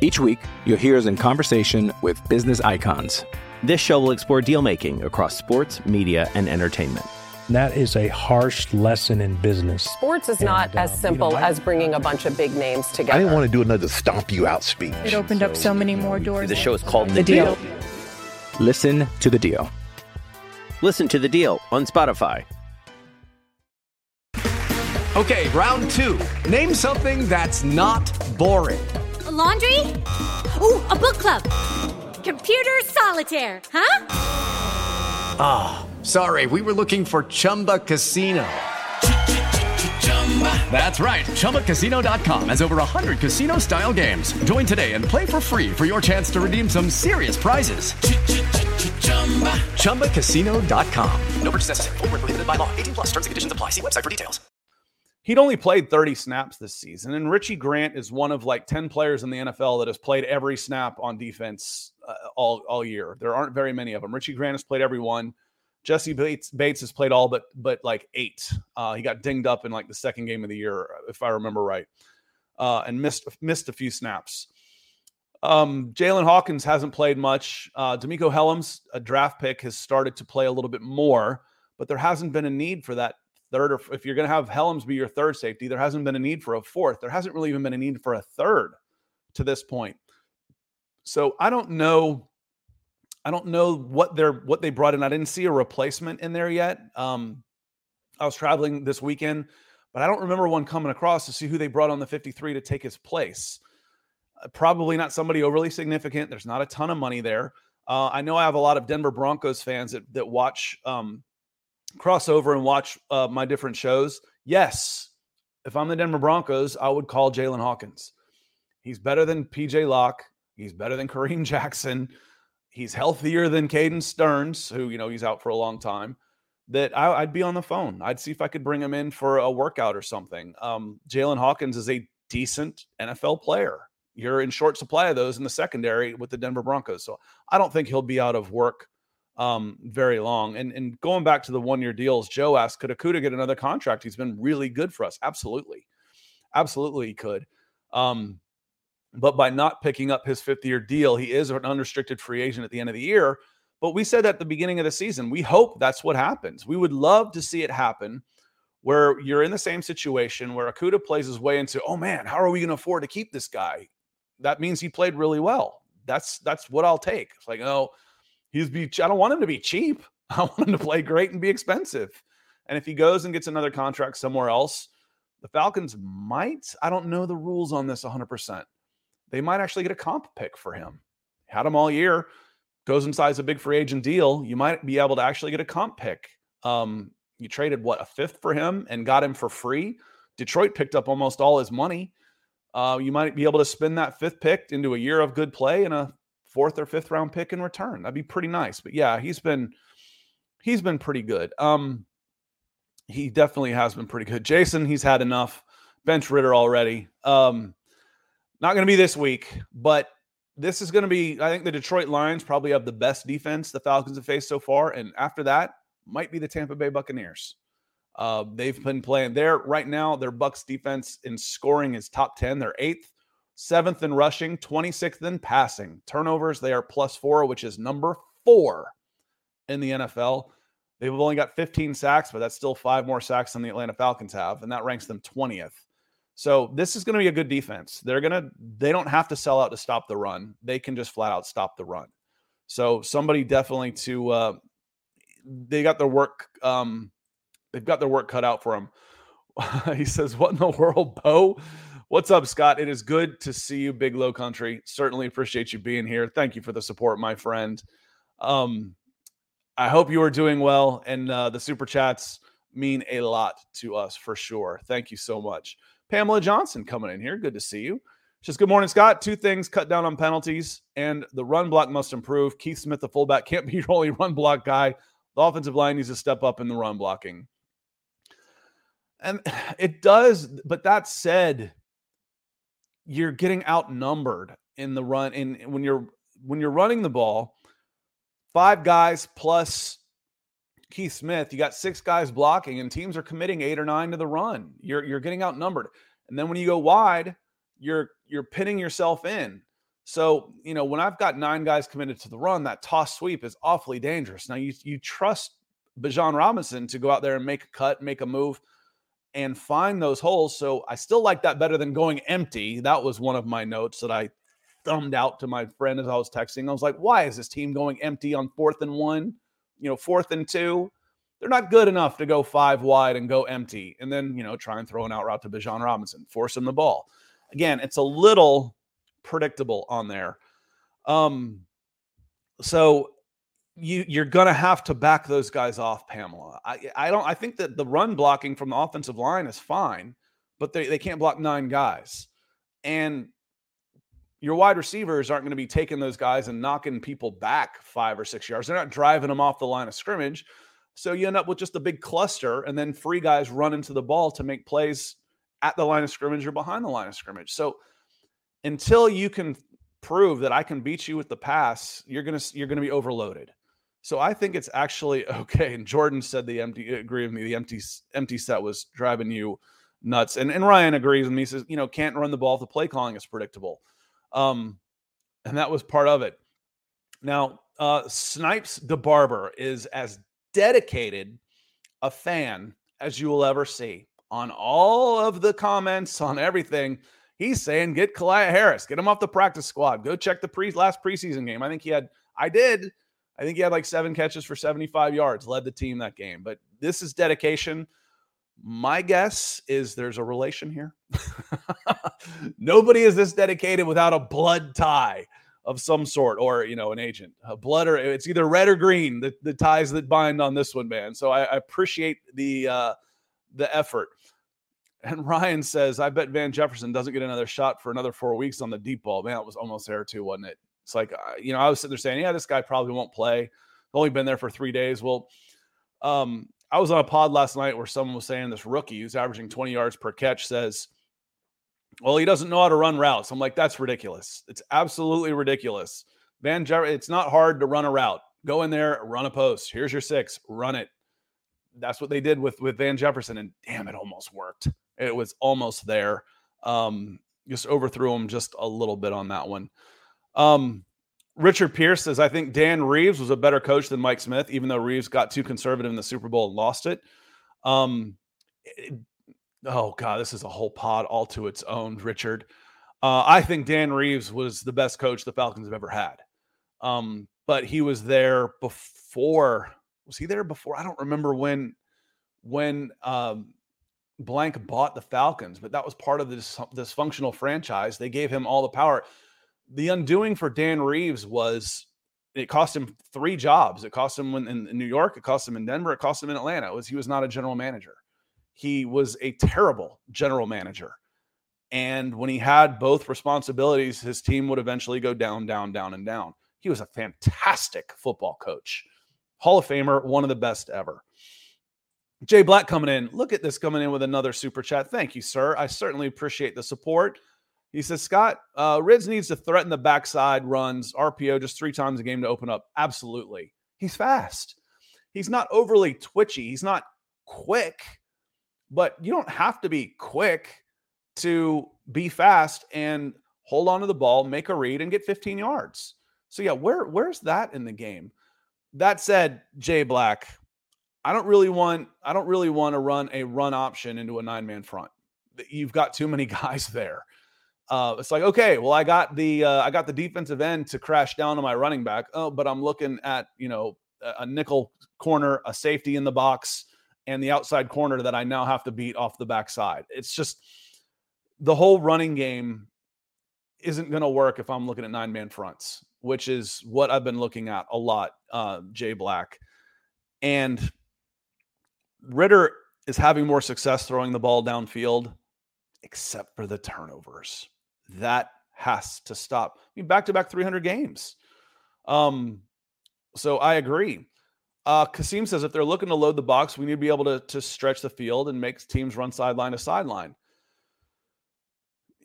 Speaker 5: Each week, you'll hear us in conversation with business icons.
Speaker 6: This show will explore deal making across sports, media, and entertainment.
Speaker 7: That is a harsh lesson in business.
Speaker 8: Sports is not
Speaker 7: And,
Speaker 8: as
Speaker 7: um,
Speaker 8: simple
Speaker 7: you know, I-
Speaker 8: as bringing a bunch of big names together.
Speaker 9: I didn't want to do another stomp you out speech.
Speaker 10: It opened up so many more doors.
Speaker 6: The show is called
Speaker 10: The
Speaker 6: The
Speaker 10: Deal.
Speaker 6: Deal.
Speaker 5: Listen to The Deal.
Speaker 6: Listen to The Deal on Spotify.
Speaker 11: Okay, round two. Name something that's not boring.
Speaker 12: A laundry? Ooh, a book club. Computer solitaire, huh?
Speaker 11: Ah, sorry, we were looking for Chumba Casino. That's right. ChumbaCasino.com has over 100 casino style games. Join today and play for free for your chance to redeem some serious prizes. ChumbaCasino.com. No purchase necessary. Where prohibited by law. 18 plus terms and conditions apply. See website for details.
Speaker 1: He'd only played 30 snaps this season, and Richie Grant is one of like 10 players in the NFL that has played every snap on defense uh, all all year. There aren't very many of them. Richie Grant has played every one. Jessie Bates Bates has played all but but like eight. Uh, he got dinged up in like the second game of the year, if I remember right, uh, and missed missed a few snaps. Um, Jaylinn Hawkins hasn't played much. Uh, DeMarcco Hellams, a draft pick, has started to play a little bit more, but there hasn't been a need for that third or if you're going to have Hellams be your third safety, there hasn't been a need for a fourth. There hasn't really even been a need for a third to this point. So I don't know. I don't know what they're what they brought in. I didn't see a replacement in there yet. Um, I was traveling this weekend, but I don't remember one coming across to see who they brought on the 53 to take his place. Uh, probably not somebody overly significant. There's not a ton of money there. Uh, I know I have a lot of Denver Broncos fans that that watch um, cross over and watch uh, my different shows. Yes, if I'm the Denver Broncos, I would call Jaylinn Hawkins. He's better than PJ Locke. He's better than Kareem [laughs] Jackson. He's healthier than Caden Sterns, who, you know, he's out for a long time. That I, would be on the phone. I'd see if I could bring him in for a workout or something. Um, Jaylinn Hawkins is a decent NFL player. You're in short supply of those in the secondary with the Denver Broncos. So I don't think he'll be out of work um, very long. And and going back to the one year deals, Joe asked, could Okudah get another contract? He's been really good for us. Absolutely. Absolutely, he could. Um, but by not picking up his fifth year deal, he is an unrestricted free agent at the end of the year. But we said at the beginning of the season, we hope that's what happens. We would love to see it happen where you're in the same situation where Okudah plays his way into, oh man, how are we going to afford to keep this guy? That means he played really well. That's that's what I'll take. It's like, oh, he's be I don't want him to be cheap. [laughs] I want him to play great and be expensive. And if he goes and gets another contract somewhere else, the Falcons might, I don't know the rules on this 100%. They might actually get a comp pick for him. Had him all year, goes and signs a big free agent deal. You might be able to actually get a comp pick. Um, you traded what a fifth for him and got him for free. Detroit picked up almost all his money. Uh, you might be able to spin that fifth pick into a year of good play and a fourth or fifth round pick in return. That'd be pretty nice. But yeah, he's been he's been pretty good. Um, he definitely has been pretty good. Jason, he's had enough. Bench Ridder already. Um, not going to be this week, but this is going to be. I think the Detroit Lions probably have the best defense the Falcons have faced so far, and after that, might be the Tampa Bay Buccaneers. Uh, they've been playing there right now. Their Bucks defense in scoring is top ten. They're eighth, seventh in rushing, twenty sixth in passing. Turnovers they are plus four, which is number four in the NFL. They've only got 15 sacks, but that's still five more sacks than the Atlanta Falcons have, and that ranks them 20th. So this is going to be a good defense. They're going to they don't have to sell out to stop the run. They can just flat out stop the run. So somebody definitely to uh they got their work um they've got their work cut out for them. [laughs] he says, "What in the world, Bo? What's up, Scott? It is good to see you, Big Low Country. Certainly appreciate you being here. Thank you for the support, my friend. Um, I hope you are doing well, and uh, the super chats mean a lot to us for sure. Thank you so much. Pamela Johnson coming in here. Good to see you. Just good morning, Scott. Two things cut down on penalties, and the run block must improve. Keith Smith, the fullback, can't be [laughs] your only run block guy. The offensive line needs to step up in the run blocking. And [sighs] it does, but that said, you're getting outnumbered in the run. In when you're when you're running the ball, five guys plus Keith Smith, you got six guys blocking, and teams are committing eight or nine to the run. You're you're getting outnumbered, and then when you go wide, you're you're pinning yourself in. So you know when I've got nine guys committed to the run, that toss sweep is awfully dangerous. Now you you trust Bijan Robinson to go out there and make a cut, make a move, and find those holes. So I still like that better than going empty. That was one of my notes that I thumbed out to my friend as I was texting. I was like, why is this team going empty on fourth and one? You know, fourth and two. They're not good enough to go five wide and go empty. And then, you know, try and throw an out route to Bijan Robinson, force him the ball. Again, it's a little predictable on there. Um, so you you're gonna have to back those guys off, Pamela. I I don't I think that the run blocking from the offensive line is fine, but they, they can't block nine guys. And your wide receivers aren't going to be taking those guys and knocking people back five or six yards. They're not driving them off the line of scrimmage. So you end up with just a big cluster and then free guys run into the ball to make plays at the line of scrimmage or behind the line of scrimmage. So until you can prove that I can beat you with the pass, you're gonna you're gonna be overloaded. So I think it's actually [laughs] okay. And Jordan said the empty agree with me. The empty empty set was driving you nuts. And and Ryan agrees with me. He says you know can't run the ball if the play calling is predictable. Um, and that was part of it. Now, uh, Snipes the Barber is as dedicated a fan as you will ever see on all of the comments on everything. He's saying get Keilahn Harris, get him off the practice squad. Go check the pre last preseason game. I think he had, I did. I think he had like seven catches for 75 yards, led the team that game. But this is dedication. My guess is there's a relation here. Nobody is this dedicated without a blood tie of some sort or, you know, an agent. A blood or it's either red or green, the, the ties that bind on this one, man. So I, I appreciate the uh the effort. And Ryan says, I bet Van Jefferson doesn't get another shot for another four weeks on the deep ball. Man, it was almost there too, wasn't it? It's like, uh, you know, I was sitting there saying, yeah, this guy probably won't play. Only been there for three days. Well, um, I was on a pod last night where someone was saying this rookie who's averaging 20 yards per catch says, well, he doesn't know how to run routes. I'm like, that's ridiculous. It's absolutely ridiculous. Van Jer- it's not hard to run a route. Go in there, run a post. Here's your six, run it. That's what they did with with Van Jefferson, and damn, it almost worked. It was almost there. Um, just overthrew him just a little bit on that one. Um, Richard Pierce says, I think Dan Reeves was a better coach than Mike Smith, even though Reeves got too conservative in the Super Bowl and lost it. Um, it, oh, God, this is a whole pod all to its own, Richard. Uh, I think Dan Reeves was the best coach the Falcons have ever had. Um, but he was there before. Was he there before? I don't remember when when um, blank bought the Falcons, but that was part of this dysfunctional franchise. They gave him all the power the undoing for Dan Reeves was it cost him three jobs. It cost him in, in, New York, it cost him in Denver, it cost him in Atlanta. It was he was not a general manager. He was a terrible general manager. And when he had both responsibilities, his team would eventually go down, down, down, and down. He was a fantastic football coach. Hall of Famer, one of the best ever. Jay Black coming in. Look at this coming in with another super chat. Thank you, sir. I certainly appreciate the support. He says, Scott, uh, Rids needs to threaten the backside runs, RPO just three times a game to open up. Absolutely. He's fast. He's not overly twitchy. He's not quick, but you don't have to be quick to be fast and hold on to the ball, make a read, and get 15 yards. So yeah, where where's that in the game? That said, Jay Black, I don't really want I don't really want to run a run option into a nine man front. You've got too many [laughs] guys there. Uh, it's like okay, well I got the uh, I got the defensive end to crash down on my running back. Oh, but I'm looking at you know a nickel corner, a safety in the box, and the outside corner that I now have to beat off the backside. It's just the whole running game isn't going to work if I'm looking at nine man fronts, which is what I've been looking at a lot, uh, Jay Black. And Ridder is having more success throwing the ball downfield, except for the turnovers. That has to stop. I mean, back to back 300 games. Um, so I agree. Uh, Kasim says if they're looking to load the box, we need to be able to, to stretch the field and make teams run sideline to sideline.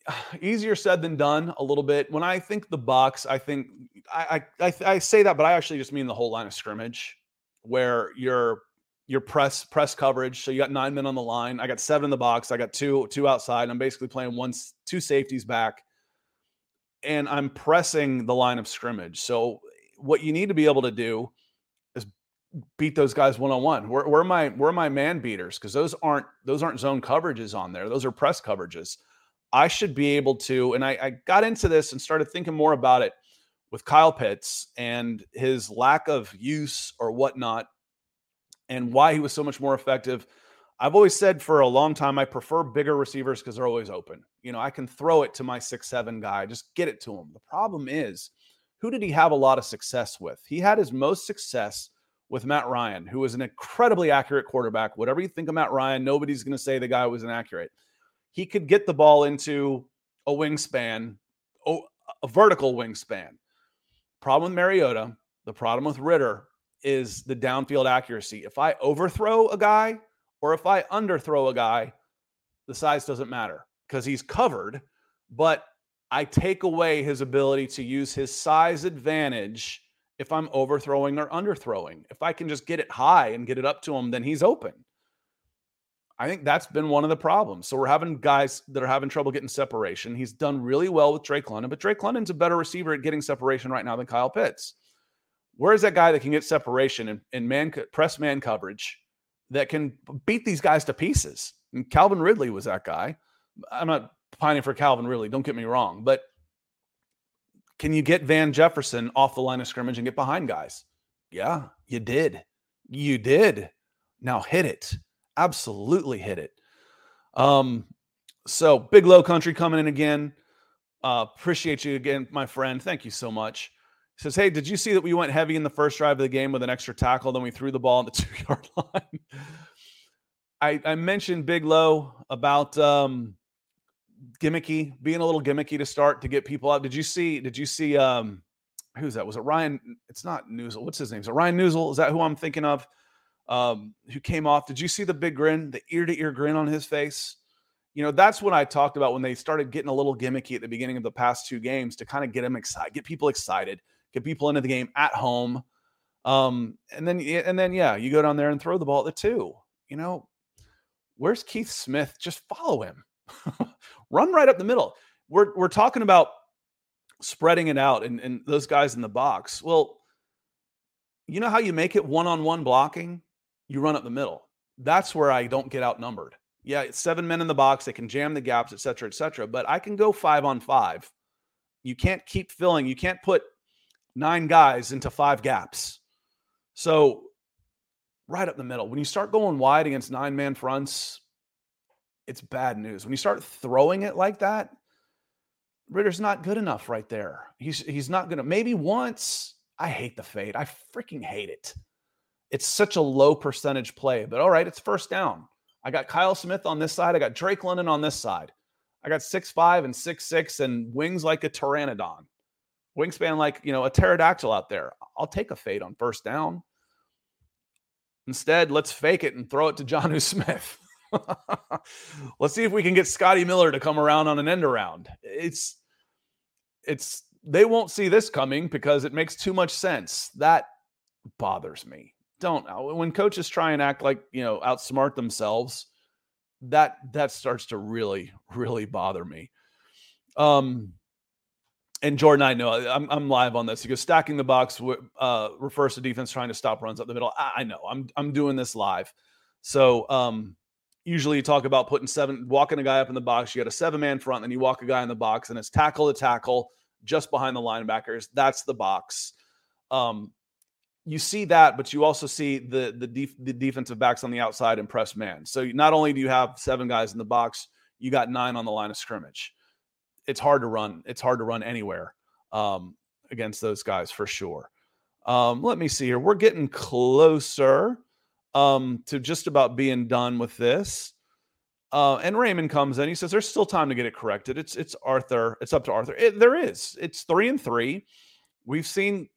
Speaker 1: [sighs] Easier said than done a little bit. When I think the box, I think I, I, I say that, but I actually just mean the whole line of scrimmage where you're your press press coverage. So you got nine men on the line. I got seven in the box. I got two two outside. I'm basically playing one two safeties back, and I'm pressing the line of scrimmage. So what you need to be able to do is beat those guys one on one. Where are my where my man beaters? Because those aren't those aren't zone coverages on there. Those are press coverages. I should be able to, and I, I got into this and started thinking more about it with Kyle Pitts and his lack of use or whatnot and why he was so much more effective. I've always said for a long time, I prefer bigger receivers because they're always open. You know, I can throw it to my six, seven guy, just get it to him. The problem is, who did he have a lot of success with? He had his most success with Matt Ryan, who was an incredibly accurate quarterback. Whatever you think of Matt Ryan, nobody's going to say the guy was inaccurate. He could get the ball into a wingspan, a vertical wingspan. Problem with Mariota, the problem with Ridder, is the downfield accuracy. If I overthrow a guy or if I underthrow a guy, the size doesn't matter because he's covered, but I take away his ability to use his size advantage if I'm overthrowing or underthrowing. If I can just get it high and get it up to him, then he's open. I think that's been one of the problems. So we're having guys that are having trouble getting separation. He's done really well with Drake London, but Drake London's a better receiver at getting separation right now than Kyle Pitts. Where's that guy that can get separation and, in man press man coverage that can beat these guys to pieces? And Calvin Ridley was that guy. I'm not pining for Calvin Ridley, don't get me wrong, but can you get Van Jefferson off the line of scrimmage and get behind guys? Yeah, you did. You did. Now hit it. Absolutely hit it. Um, so big low country coming in again. Uh, appreciate you again, my friend. Thank you so much says, Hey, did you see that we went heavy in the first drive of the game with an extra tackle? Then we threw the ball on the [laughs] two yard line. I, I mentioned Big Low about um, gimmicky, being a little gimmicky to start to get people out. Did you see? Did you see? Um, who's that? Was it Ryan? It's not Neuzil. What's his name? Is it Ryan Neuzil? Is that who I'm thinking of? Um, who came off? Did you see the big grin, the ear to ear grin on his face? You know, that's what I talked about when they started getting a little gimmicky at the beginning of the past two games to kind of get them excited, get people excited get people into the game at home. Um, and then and then yeah, you go down there and throw the ball at the two. You know, where's Keith Smith? Just follow him. [laughs] Run right up the middle. We're we're talking about spreading it out and, and those guys in the box. Well, you know how you make it one-on-one blocking? You run up the middle. That's where I don't get outnumbered. Yeah, it's seven men in the box. They can jam the gaps, et cetera, et cetera. But I can go five on five. You can't keep filling. You can't put nine guys into five gaps. So, right up the middle. When you start going wide against nine man fronts, it's bad news. When you start throwing it like that, Ridder's not good enough right there. He's he's not gonna maybe once. I hate the fade. I freaking hate it. It's such a low percentage play, but all right, it's first down. I got Kyle Smith on this side. I got Drake London on this side. I got six five and six six and wings like a pteranodon. Wingspan like you know a pterodactyl out there. I'll take a fade on first down. Instead, let's fake it and throw it to Jonnu Smith. [laughs] let's see if we can get Scotty Miller to come around on an end around. It's it's they won't see this coming because it makes too much sense. That bothers me. Don't uh, when coaches try and act like you know outsmart themselves, that that starts to really really bother me. Um, and Jordan, I know I'm, I'm live on this. Goes stacking the box uh, refers to defense trying to stop runs up the middle. I, I know I'm I'm doing this live, so um, usually you talk about putting seven, walking a guy up in the box. You got a seven man front, then you walk a guy in the box, and it's tackle to tackle just behind the linebackers. That's the box. Um, you see that, but you also see the the, def- the defensive backs on the outside and press man. So not only do you have seven guys in the box, you got nine on the line of scrimmage it's hard to run. It's hard to run anywhere um, against those guys for sure. Um, let me see here. We're getting closer um, to just about being done with this. Uh, and Raymond comes in. He says, "There's still time to get it corrected. It's it's Arthur. It's up to Arthur. It, there is. It's three and three. We've seen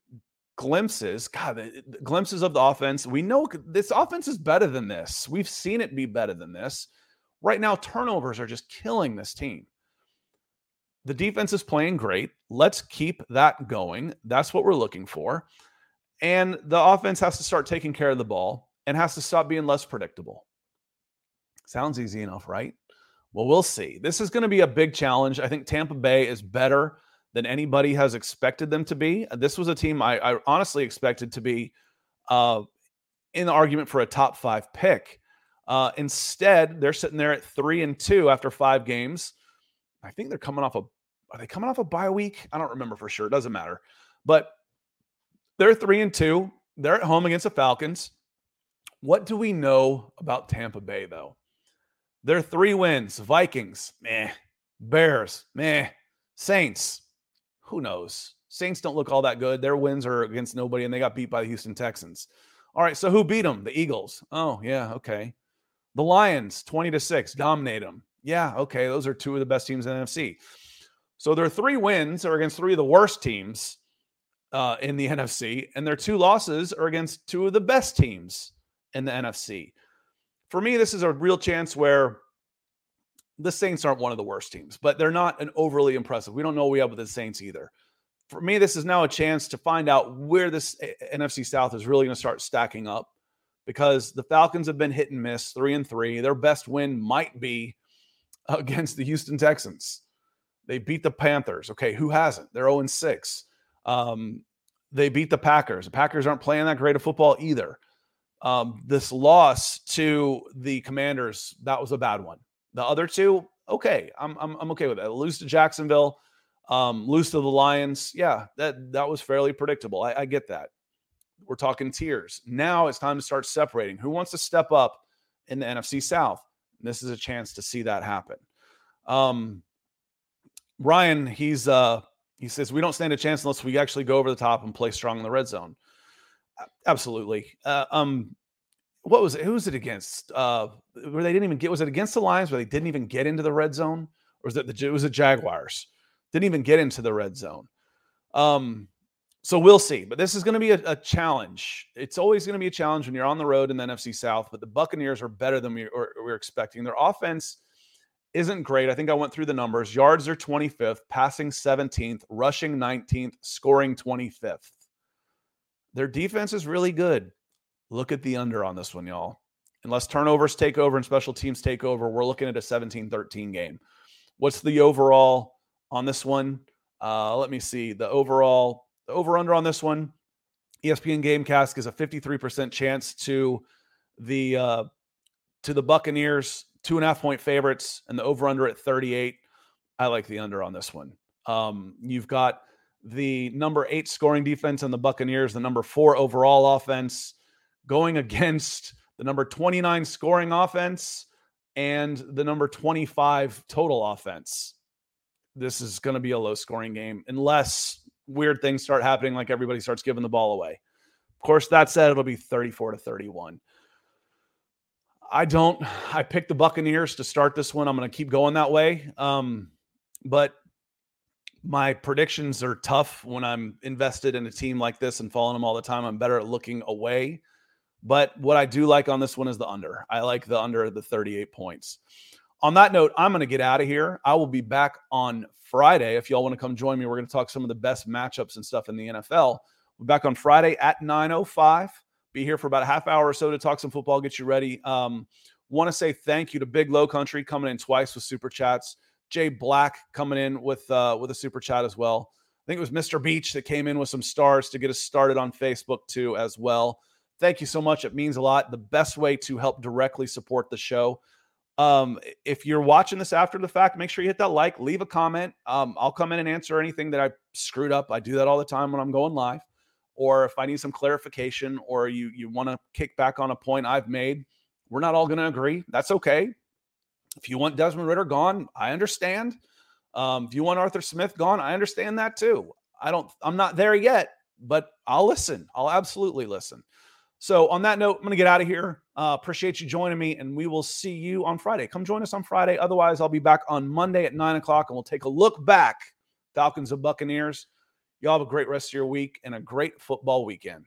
Speaker 1: glimpses. God, the, the glimpses of the offense. We know this offense is better than this. We've seen it be better than this. Right now, turnovers are just killing this team. The defense is playing great. Let's keep that going. That's what we're looking for. And the offense has to start taking care of the ball and has to stop being less predictable. Sounds easy enough, right? Well, we'll see. This is going to be a big challenge. I think Tampa Bay is better than anybody has expected them to be. This was a team I, I honestly expected to be uh, in the argument for a top five pick. Uh, instead, they're sitting there at three and two after five games. I think they're coming off a are they coming off a bye week? I don't remember for sure. It doesn't matter. But they're three and two. They're at home against the Falcons. What do we know about Tampa Bay, though? Their three wins Vikings, meh. Bears, meh. Saints, who knows? Saints don't look all that good. Their wins are against nobody, and they got beat by the Houston Texans. All right, so who beat them? The Eagles. Oh, yeah, okay. The Lions, 20 to 6, dominate them yeah, okay, those are two of the best teams in the NFC. So their three wins are against three of the worst teams uh, in the [laughs] NFC, and their two losses are against two of the best teams in the NFC. For me, this is a real chance where the Saints aren't one of the worst teams, but they're not an overly impressive. We don't know what we have with the Saints either. For me, this is now a chance to find out where this NFC South is really going to start stacking up because the Falcons have been hit and miss, three and three. Their best win might be against the Houston Texans. They beat the Panthers. Okay, who hasn't? They're 0 6. Um, they beat the Packers. The Packers aren't playing that great of football either. Um, this loss to the Commanders, that was a bad one. The other two, okay, I'm, I'm, I'm okay with that. Lose to Jacksonville, um, lose to the Lions. Yeah, that, that was fairly predictable. I, I get that. We're talking tiers. Now it's time to start separating. Who wants to step up in the NFC South? This is a chance to see that happen. Um, Ryan, he's uh, he says we don't stand a chance unless we actually go over the top and play strong in the red zone. Absolutely. Uh, um, what was it? Who was it against? Uh, where they didn't even get? Was it against the Lions where they didn't even get into the red zone, or was it the? It was the Jaguars. Didn't even get into the red zone. Um, so we'll see. But this is going to be a, a challenge. It's always going to be a challenge when you're on the road in the NFC South. But the Buccaneers are better than we were, we expecting. Their offense isn't great. I think I went through the numbers. Yards are 25th, passing 17th, rushing 19th, scoring 25th. Their defense is really good. Look at the under on this one, y'all. Unless turnovers take over and special teams take over, we're looking at a 17 13 game. What's the overall on this one? Uh, let me see. The overall the over under on this one, ESPN Gamecast is a 53% chance to the uh, to the Buccaneers, two and a half point favorites, and the over under at 38. I like the under on this one. Um, you've got the number eight scoring defense on the Buccaneers, the number four overall offense, going [laughs] against the number 29 scoring offense and the number 25 total offense. This is going to be a low scoring game unless weird things start happening, like everybody starts giving the ball away. Of course, that said, it'll be 34 to 31. I don't, I picked the Buccaneers to start this one. I'm going to keep going that way. Um, but my predictions are tough when I'm invested in a team like this and following them all the time. I'm better at looking away. But what I do like on this one is the under. I like the under the 38 points. On that note, I'm going to get out of here. I will be back on Friday. If y'all want to come join me, we're going to talk some of the best matchups and stuff in the NFL. We're back on Friday at 9:05. Be here for about a half hour or so to talk some football, get you ready. Um, want to say thank you to Big Low Country coming in twice with super chats. Jay Black coming in with uh, with a super chat as well. I think it was Mr. Beach that came in with some stars to get us started on Facebook too as well. Thank you so much. It means a lot. The best way to help directly support the show. Um, if you're watching this after the fact, make sure you hit that like, leave a comment. Um, I'll come in and answer anything that I screwed up. I do that all the time when I'm going live. Or if I need some clarification or you you want to kick back on a point I've made, we're not all going to agree. That's okay. If you want Desmond Ridder gone, I understand. Um, if you want Arthur Smith gone, I understand that too. I don't, I'm not there yet, but I'll listen. I'll absolutely listen. So, on that note, I'm going to get out of here. Uh, appreciate you joining me, and we will see you on Friday. Come join us on Friday. Otherwise, I'll be back on Monday at nine o'clock, and we'll take a look back. Falcons and Buccaneers. Y'all have a great rest of your week and a great football weekend.